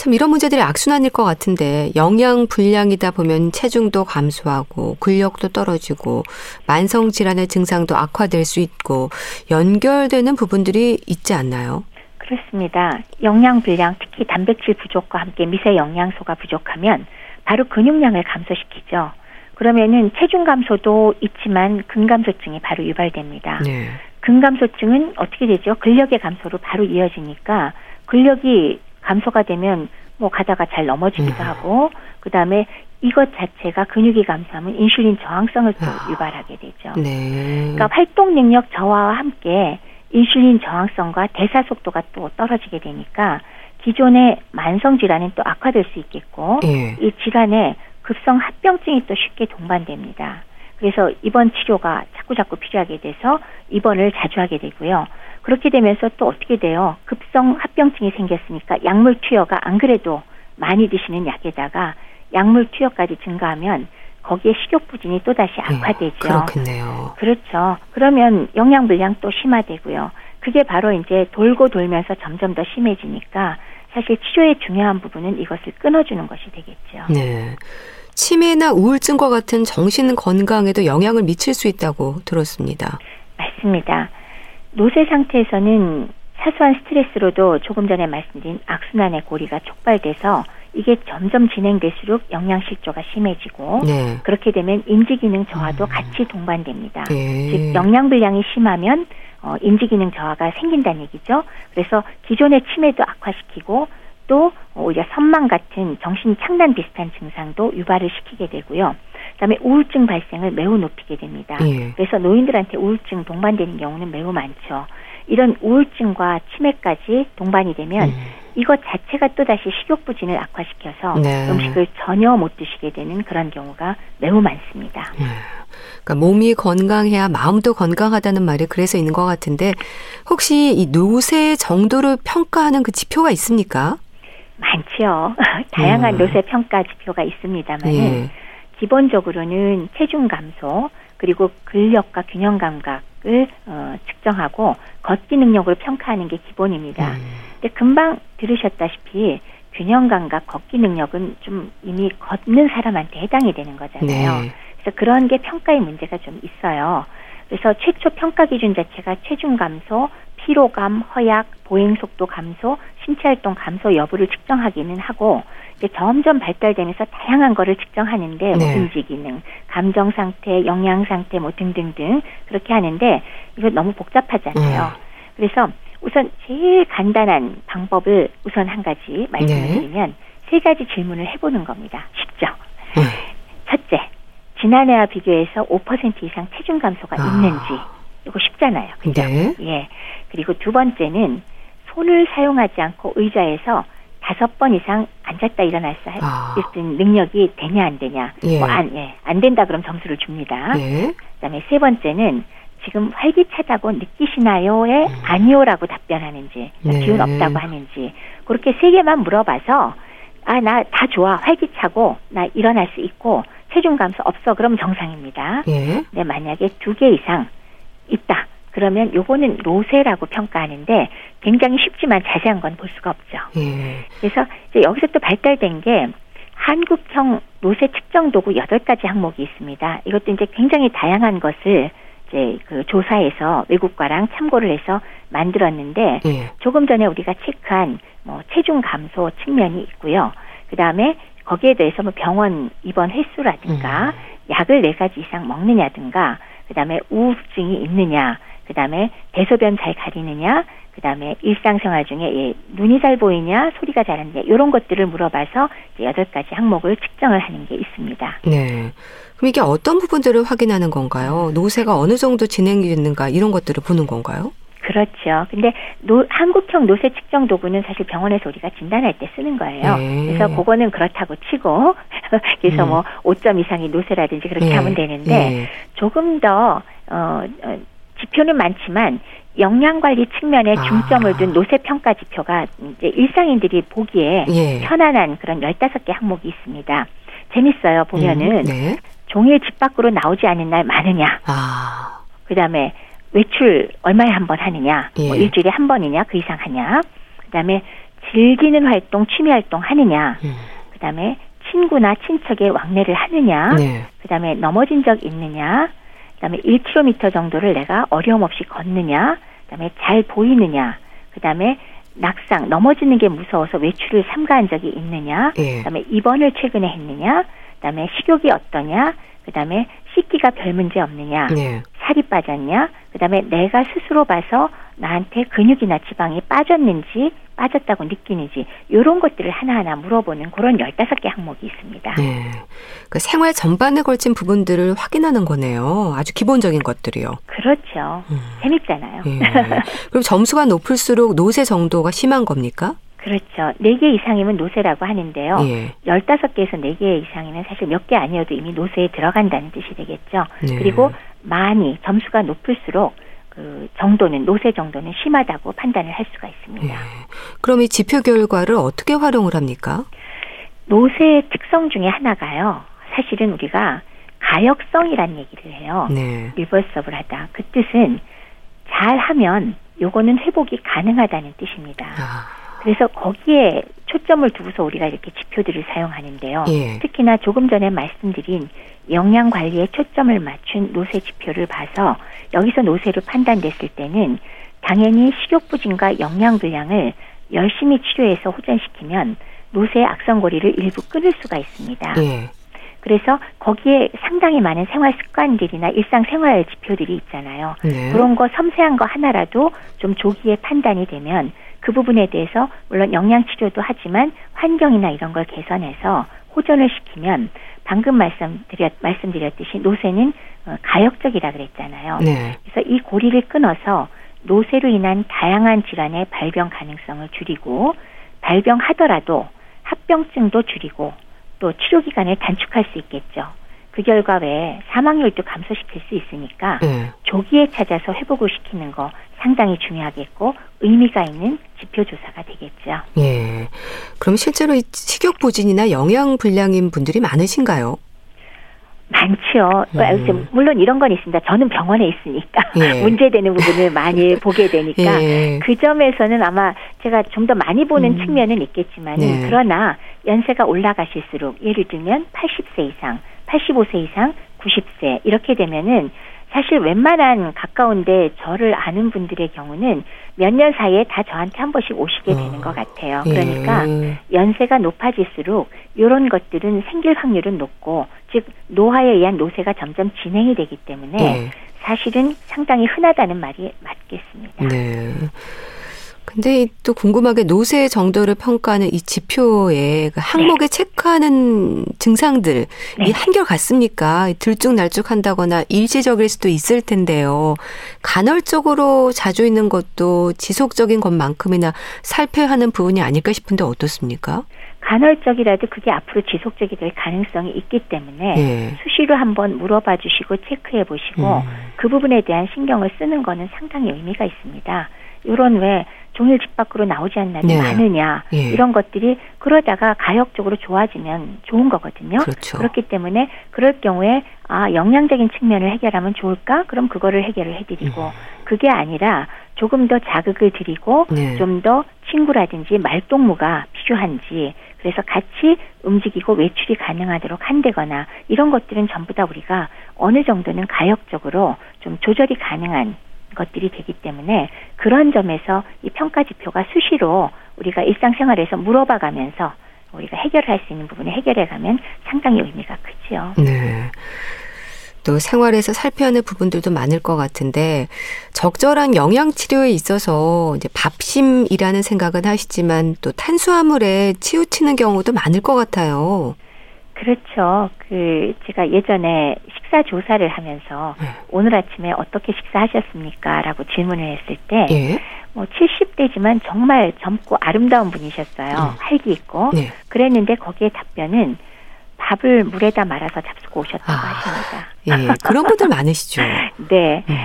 참 이런 문제들이 악순환일 것 같은데 영양 불량이다 보면 체중도 감소하고 근력도 떨어지고 만성 질환의 증상도 악화될 수 있고 연결되는 부분들이 있지 않나요? 그렇습니다. 영양 불량, 특히 단백질 부족과 함께 미세 영양소가 부족하면 바로 근육량을 감소시키죠. 그러면은 체중 감소도 있지만 근감소증이 바로 유발됩니다. 네. 근감소증은 어떻게 되죠? 근력의 감소로 바로 이어지니까 근력이 감소가 되면 뭐 가다가 잘 넘어지기도 음. 하고 그다음에 이것 자체가 근육이 감소하면 인슐린 저항성을 또 아. 유발하게 되죠. 네. 그러니까 활동 능력 저하와 함께 인슐린 저항성과 대사 속도가 또 떨어지게 되니까 기존의 만성 질환은 또 악화될 수 있겠고 예. 이 질환에 급성 합병증이 또 쉽게 동반됩니다. 그래서 입원 치료가 자꾸 자꾸 필요하게 돼서 입원을 자주 하게 되고요. 그렇게 되면서 또 어떻게 돼요? 급성 합병증이 생겼으니까 약물 투여가 안 그래도 많이 드시는 약에다가 약물 투여까지 증가하면 거기에 식욕 부진이 또다시 네, 악화되죠. 네, 그렇겠네요. 그렇죠. 그러면 영양 불량 또 심화되고요. 그게 바로 이제 돌고 돌면서 점점 더 심해지니까 사실 치료의 중요한 부분은 이것을 끊어주는 것이 되겠죠. 네. 치매나 우울증과 같은 정신 건강에도 영향을 미칠 수 있다고 들었습니다. 맞습니다. 노쇠 상태에서는 사소한 스트레스로도 조금 전에 말씀드린 악순환의 고리가 촉발돼서 이게 점점 진행될수록 영양실조가 심해지고 네. 그렇게 되면 인지기능 저하도 음. 같이 동반됩니다. 네. 즉 영양불량이 심하면 어, 인지기능 저하가 생긴다는 얘기죠. 그래서 기존의 치매도 악화시키고 또 오히려 선망 같은 정신 창난 비슷한 증상도 유발을 시키게 되고요. 그다음에 우울증 발생을 매우 높이게 됩니다. 예. 그래서 노인들한테 우울증 동반되는 경우는 매우 많죠. 이런 우울증과 치매까지 동반이 되면 음. 이것 자체가 또다시 식욕부진을 악화시켜서 네. 음식을 전혀 못 드시게 되는 그런 경우가 매우 많습니다. 네. 그러니까 몸이 건강해야 마음도 건강하다는 말이 그래서 있는 것 같은데 혹시 이 노쇠 정도를 평가하는 그 지표가 있습니까? 많지요. 다양한 음. 노쇠 평가 지표가 있습니다만 예. 기본적으로는 체중 감소 그리고 근력과 균형 감각을 어, 측정하고 걷기 능력을 평가하는 게 기본입니다. 음. 근데 금방 들으셨다시피 균형 감각, 걷기 능력은 좀 이미 걷는 사람한테 해당이 되는 거잖아요. 네. 그래서 그런 게 평가의 문제가 좀 있어요. 그래서 최초 평가 기준 자체가 체중 감소, 피로감, 허약, 보행 속도 감소, 신체 활동 감소 여부를 측정하기는 하고 이제 점점 발달되면서 다양한 거를 측정하는데 뭐 네. 인지 기능, 감정 상태, 영양 상태 뭐 등등등 그렇게 하는데 이거 너무 복잡하잖아요. 음. 그래서 우선 제일 간단한 방법을 우선 한 가지 말씀을 네. 드리면 세 가지 질문을 해보는 겁니다. 쉽죠? 음. 첫째, 지난해와 비교해서 5% 이상 체중 감소가 아. 있는지 이거 쉽잖아요. 그죠? 네. 예. 그리고 두 번째는 손을 사용하지 않고 의자에서 다섯 번 이상 앉았다 일어날 수 아. 있는 능력이 되냐 안 되냐. 예. 뭐 안, 예. 안 된다 그럼 점수를 줍니다. 예. 그다음에 세 번째는 지금 활기차다고 느끼시나요에 음. 아니요라고 답변하는지 네. 기운 없다고 하는지 그렇게 세 개만 물어봐서 아 나 다 좋아 활기차고 나 일어날 수 있고 체중 감소 없어 그럼 정상입니다. 예. 근데 만약에 두 개 이상 있다. 그러면 요거는 노쇠라고 평가하는데 굉장히 쉽지만 자세한 건 볼 수가 없죠. 예. 그래서 이제 여기서 또 발달된 게 한국형 노쇠 측정 도구 여덟 가지 항목이 있습니다. 이것도 이제 굉장히 다양한 것을 이제 그 조사해서 외국과랑 참고를 해서 만들었는데 예. 조금 전에 우리가 체크한 뭐 체중 감소 측면이 있고요. 그 다음에 거기에 대해서 뭐 병원 입원 횟수라든가 음. 약을 네 가지 이상 먹느냐든가 그다음에 우울증이 있느냐 그 다음에 대소변 잘 가리느냐 그 다음에 일상생활 중에 예, 눈이 잘 보이냐 소리가 잘하느냐 이런 것들을 물어봐서 여덟 가지 항목을 측정을 하는 게 있습니다. 네. 그럼 이게 어떤 부분들을 확인하는 건가요? 노쇠가 어느 정도 진행이 됐는가 이런 것들을 보는 건가요? 그렇죠. 근데 노, 한국형 노쇠 측정 도구는 사실 병원에서 우리가 진단할 때 쓰는 거예요. 네. 그래서 그거는 그렇다고 치고 그래서 음. 뭐 5점 이상이 노쇠라든지 그렇게 네. 하면 되는데 네. 조금 더 어, 어, 지표는 많지만 영양 관리 측면에 아. 중점을 둔 노쇠 평가 지표가 이제 일상인들이 보기에 예. 편안한 그런 15개 항목이 있습니다. 재밌어요. 보면은 음, 네. 종일 집 밖으로 나오지 않은 날 많으냐. 아. 그 다음에 외출 얼마에 한 번 하느냐, 뭐 예. 뭐 일주일에 한 번이냐, 그 이상 하냐. 그 다음에 즐기는 활동, 취미 활동 하느냐. 음. 그 다음에 친구나 친척의 왕래를 하느냐. 네. 그 다음에 넘어진 적 있느냐. 그 다음에 1km 정도를 내가 어려움 없이 걷느냐. 그 다음에 잘 보이느냐. 그 다음에 낙상, 넘어지는 게 무서워서 외출을 삼가한 적이 있느냐. 예. 그 다음에 입원을 최근에 했느냐. 그 다음에 식욕이 어떠냐. 그 다음에 씻기가 별 문제 없느냐, 네. 살이 빠졌냐, 그 다음에 내가 스스로 봐서 나한테 근육이나 지방이 빠졌는지 빠졌다고 느끼는지 이런 것들을 하나하나 물어보는 그런 15개 항목이 있습니다. 네. 그 생활 전반에 걸친 부분들을 확인하는 거네요. 아주 기본적인 것들이요. 그렇죠. 음. 재밌잖아요. 네. 그럼 점수가 높을수록 노쇠 정도가 심한 겁니까? 그렇죠. 4개 이상이면 노쇠라고 하는데요. 예. 15개에서 4개 이상이면 사실 몇 개 아니어도 이미 노쇠에 들어간다는 뜻이 되겠죠. 네. 그리고 많이 점수가 높을수록 그 정도는 노쇠 정도는 심하다고 판단을 할 수가 있습니다. 예. 그럼 이 지표 결과를 어떻게 활용을 합니까? 노쇠의 특성 중에 하나가요. 사실은 우리가 가역성이란 얘기를 해요. 네. 리버서블 하다. 그 뜻은 잘하면 요거는 회복이 가능하다는 뜻입니다. 아. 그래서 거기에 초점을 두고서 우리가 이렇게 지표들을 사용하는데요. 예. 특히나 조금 전에 말씀드린 영양 관리에 초점을 맞춘 노쇠 지표를 봐서 여기서 노쇠를 판단됐을 때는 당연히 식욕 부진과 영양 불량을 열심히 치료해서 호전시키면 노쇠의 악성고리를 일부 끊을 수가 있습니다. 예. 그래서 거기에 상당히 많은 생활 습관들이나 일상생활 지표들이 있잖아요. 네. 그런 거 섬세한 거 하나라도 좀 조기에 판단이 되면 그 부분에 대해서 물론 영양 치료도 하지만 환경이나 이런 걸 개선해서 호전을 시키면 방금 말씀드렸 말씀드렸듯이 노쇠는 어, 가역적이라 그랬잖아요. 네. 그래서 이 고리를 끊어서 노쇠로 인한 다양한 질환의 발병 가능성을 줄이고 발병하더라도 합병증도 줄이고 또 치료 기간을 단축할 수 있겠죠. 그 결과 외에 사망률도 감소시킬 수 있으니까 네. 조기에 찾아서 회복을 시키는 거 상당히 중요하겠고 의미가 있는 지표 조사가 되겠죠. 예. 그럼 실제로 이 식욕 부진이나 영양 불량인 분들이 많으신가요? 많죠. 음. 물론 이런 건 있습니다. 저는 병원에 있으니까 예. 문제되는 부분을 많이 보게 되니까 예. 그 점에서는 아마 제가 좀 더 많이 보는 음. 측면은 있겠지만 네. 그러나 연세가 올라가실수록 예를 들면 80세 이상, 85세 이상, 90세 이렇게 되면은 사실 웬만한 가까운데 저를 아는 분들의 경우는 몇 년 사이에 다 저한테 한 번씩 오시게 되는 어. 것 같아요. 그러니까 예. 연세가 높아질수록 이런 것들은 생길 확률은 높고 즉 노화에 의한 노쇠가 점점 진행이 되기 때문에 예. 사실은 상당히 흔하다는 말이 맞겠습니다. 네. 근데 또 궁금하게 노쇠 정도를 평가하는 이 지표에 그 항목에 네. 체크하는 증상들 네. 이 한결 같습니까? 들쭉날쭉 한다거나 일시적일 수도 있을 텐데요. 간헐적으로 자주 있는 것도 지속적인 것만큼이나 살펴야 하는 부분이 아닐까 싶은데 어떻습니까? 간헐적이라도 그게 앞으로 지속적이 될 가능성이 있기 때문에 네. 수시로 한번 물어봐 주시고 체크해 보시고 음. 그 부분에 대한 신경을 쓰는 거는 상당히 의미가 있습니다. 이런 왜 종일 집 밖으로 나오지 않는 날이 네. 많으냐 예. 이런 것들이 그러다가 가역적으로 좋아지면 좋은 거거든요. 그렇죠. 그렇기 때문에 그럴 경우에 아 영양적인 측면을 해결하면 좋을까? 그럼 그거를 해결을 해드리고 음. 그게 아니라 조금 더 자극을 드리고 네. 좀더 친구라든지 말동무가 필요한지 그래서 같이 움직이고 외출이 가능하도록 한다거나 이런 것들은 전부 다 우리가 어느 정도는 가역적으로 좀 조절이 가능한 것들이 되기 때문에 그런 점에서 이 평가 지표가 수시로 우리가 일상생활에서 물어봐 가면서 우리가 해결할 수 있는 부분을 해결해 가면 상당히 의미가 크죠. 네. 또 생활에서 살펴야 하는 부분들도 많을 것 같은데 적절한 영양 치료에 있어서 이제 밥심이라는 생각은 하시지만 또 탄수화물에 치우치는 경우도 많을 것 같아요. 그렇죠. 그 제가 예전에 식사 조사를 하면서 네. 오늘 아침에 어떻게 식사하셨습니까?라고 질문을 했을 때, 예. 뭐 70대지만 정말 젊고 아름다운 분이셨어요. 네. 활기 있고. 네. 그랬는데 거기에 답변은 밥을 물에다 말아서 잡수고 오셨다고 아, 하십니다. 예, 그런 분들 많으시죠. 네. 음.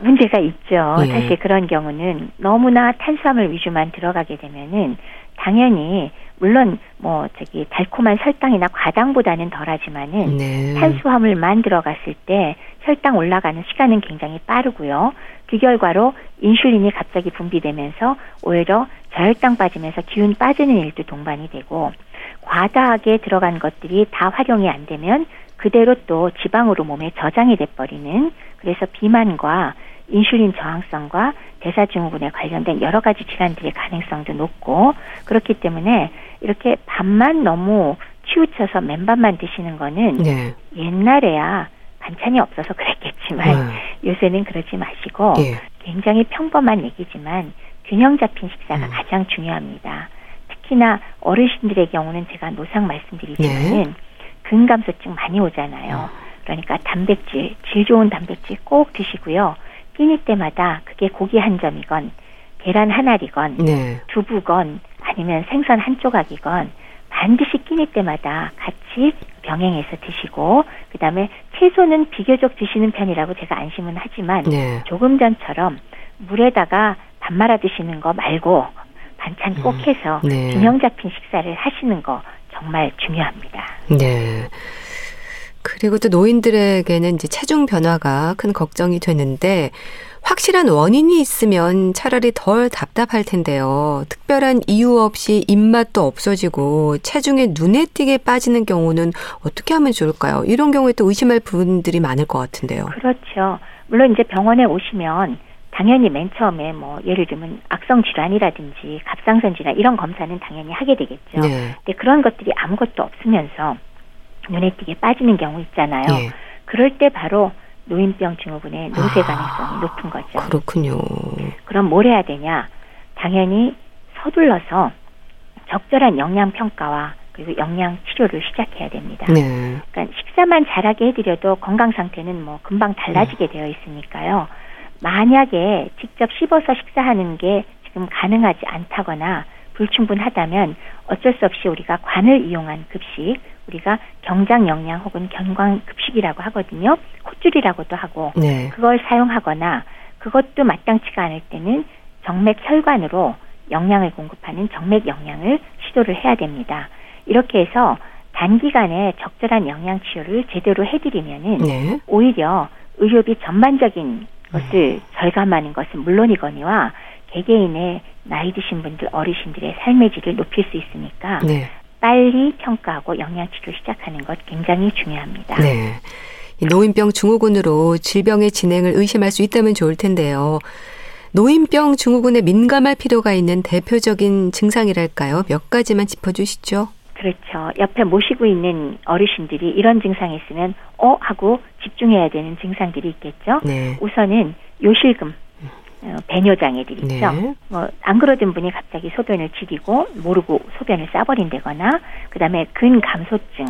문제가 있죠. 예. 사실 그런 경우는 너무나 탄수화물 위주만 들어가게 되면은 당연히 물론 뭐 저기 달콤한 설탕이나 과당보다는 덜하지만은 네. 탄수화물만 들어갔을 때 혈당 올라가는 시간은 굉장히 빠르고요. 그 결과로 인슐린이 갑자기 분비되면서 오히려 저혈당 빠지면서 기운 빠지는 일도 동반이 되고 과다하게 들어간 것들이 다 활용이 안 되면 그대로 또 지방으로 몸에 저장이 돼 버리는 그래서 비만과 인슐린 저항성과 대사증후군에 관련된 여러 가지 질환들의 가능성도 높고 그렇기 때문에 이렇게 밥만 너무 치우쳐서 맨밥만 드시는 거는 네. 옛날에야 반찬이 없어서 그랬겠지만 네. 요새는 그러지 마시고 네. 굉장히 평범한 얘기지만 균형 잡힌 식사가 음. 가장 중요합니다. 특히나 어르신들의 경우는 제가 노상 말씀드리지만은 네. 근감소증 많이 오잖아요. 음. 그러니까 단백질, 질 좋은 단백질 꼭 드시고요. 끼니 때마다 그게 고기 한 점이건 계란 한 알이건 네. 두부건 아니면 생선 한 조각이건 반드시 끼니 때마다 같이 병행해서 드시고 그다음에 채소는 비교적 드시는 편이라고 제가 안심은 하지만 네. 조금 전처럼 물에다가 밥 말아 드시는 거 말고 반찬 꼭 음, 해서 네. 균형 잡힌 식사를 하시는 거 정말 중요합니다. 네. 그리고 또 노인들에게는 이제 체중 변화가 큰 걱정이 되는데 확실한 원인이 있으면 차라리 덜 답답할 텐데요. 특별한 이유 없이 입맛도 없어지고 체중에 눈에 띄게 빠지는 경우는 어떻게 하면 좋을까요? 이런 경우에 또 의심할 분들이 많을 것 같은데요. 그렇죠. 물론 이제 병원에 오시면 당연히 맨 처음에 뭐 예를 들면 악성 질환이라든지 갑상선 질환 이런 검사는 당연히 하게 되겠죠. 네. 근데 그런 것들이 아무것도 없으면서 눈에 띄게 빠지는 경우 있잖아요. 네. 그럴 때 바로 노인병 증후군의 노쇠 아, 가능성이 높은 거죠. 그렇군요. 그럼 뭘 해야 되냐? 당연히 서둘러서 적절한 영양 평가와 그리고 영양 치료를 시작해야 됩니다. 네. 그러니까 식사만 잘하게 해드려도 건강 상태는 뭐 금방 달라지게 네. 되어 있으니까요. 만약에 직접 씹어서 식사하는 게 지금 가능하지 않다거나 불충분하다면 어쩔 수 없이 우리가 관을 이용한 급식, 우리가 경장 영양 혹은 견광 급식이라고 하거든요. 콧줄이라고도 하고 네. 그걸 사용하거나 그것도 마땅치가 않을 때는 정맥 혈관으로 영양을 공급하는 정맥 영양을 시도를 해야 됩니다. 이렇게 해서 단기간에 적절한 영양 치료를 제대로 해드리면은 네. 오히려 의료비 전반적인 것을 절감하는 것은 물론이거니와 개개인의 나이 드신 분들 어르신들의 삶의 질을 높일 수 있으니까 네. 빨리 평가하고 영양치료 시작하는 것 굉장히 중요합니다. 네. 노인병 증후군으로 질병의 진행을 의심할 수 있다면 좋을 텐데요. 노인병 증후군에 민감할 필요가 있는 대표적인 증상이랄까요? 몇 가지만 짚어주시죠. 그렇죠. 옆에 모시고 있는 어르신들이 이런 증상이 있으면 어 하고 집중해야 되는 증상들이 있겠죠. 네. 우선은 요실금 어, 배뇨 장애들 있죠. 네. 뭐안 그러던 분이 갑자기 소변을 지리고 모르고 소변을 싸버린다거나 그다음에 근감소증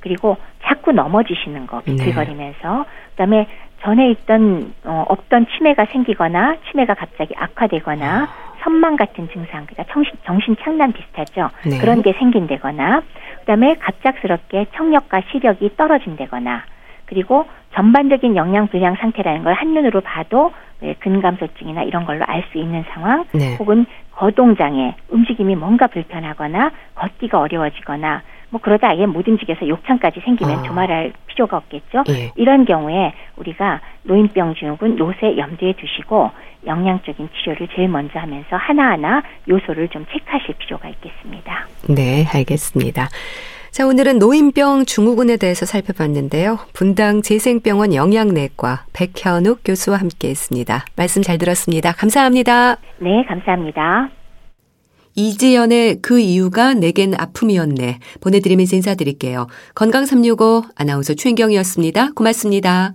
그리고 자꾸 넘어지시는 거 네. 비틀거리면서 네. 그다음에 전에 있던 어, 없던 치매가 생기거나 치매가 갑자기 악화되거나 아. 선망 같은 증상, 그러니까 정신, 정신 착란 비슷하죠. 네. 그런 게 생긴다거나, 그다음에 갑작스럽게 청력과 시력이 떨어진다거나, 그리고 전반적인 영양 불량 상태라는 걸 한눈으로 봐도 근감소증이나 이런 걸로 알 수 있는 상황, 네. 혹은 거동장애, 움직임이 뭔가 불편하거나 걷기가 어려워지거나 뭐 그러다 아예 못 움직여서 욕창까지 생기면 어. 조말할 필요가 없겠죠. 예. 이런 경우에 우리가 노인병 증후군 노쇠 염두에 두시고 영양적인 치료를 제일 먼저 하면서 하나하나 요소를 좀 체크하실 필요가 있겠습니다. 네, 알겠습니다. 자, 오늘은 노인병 증후군에 대해서 살펴봤는데요. 분당 재생병원 영양내과 백현욱 교수와 함께 했습니다. 말씀 잘 들었습니다. 감사합니다. 네, 감사합니다. 이지연의 그 이유가 내겐 아픔이었네. 보내드리면서 인사드릴게요. 건강365 아나운서 최인경이었습니다. 고맙습니다.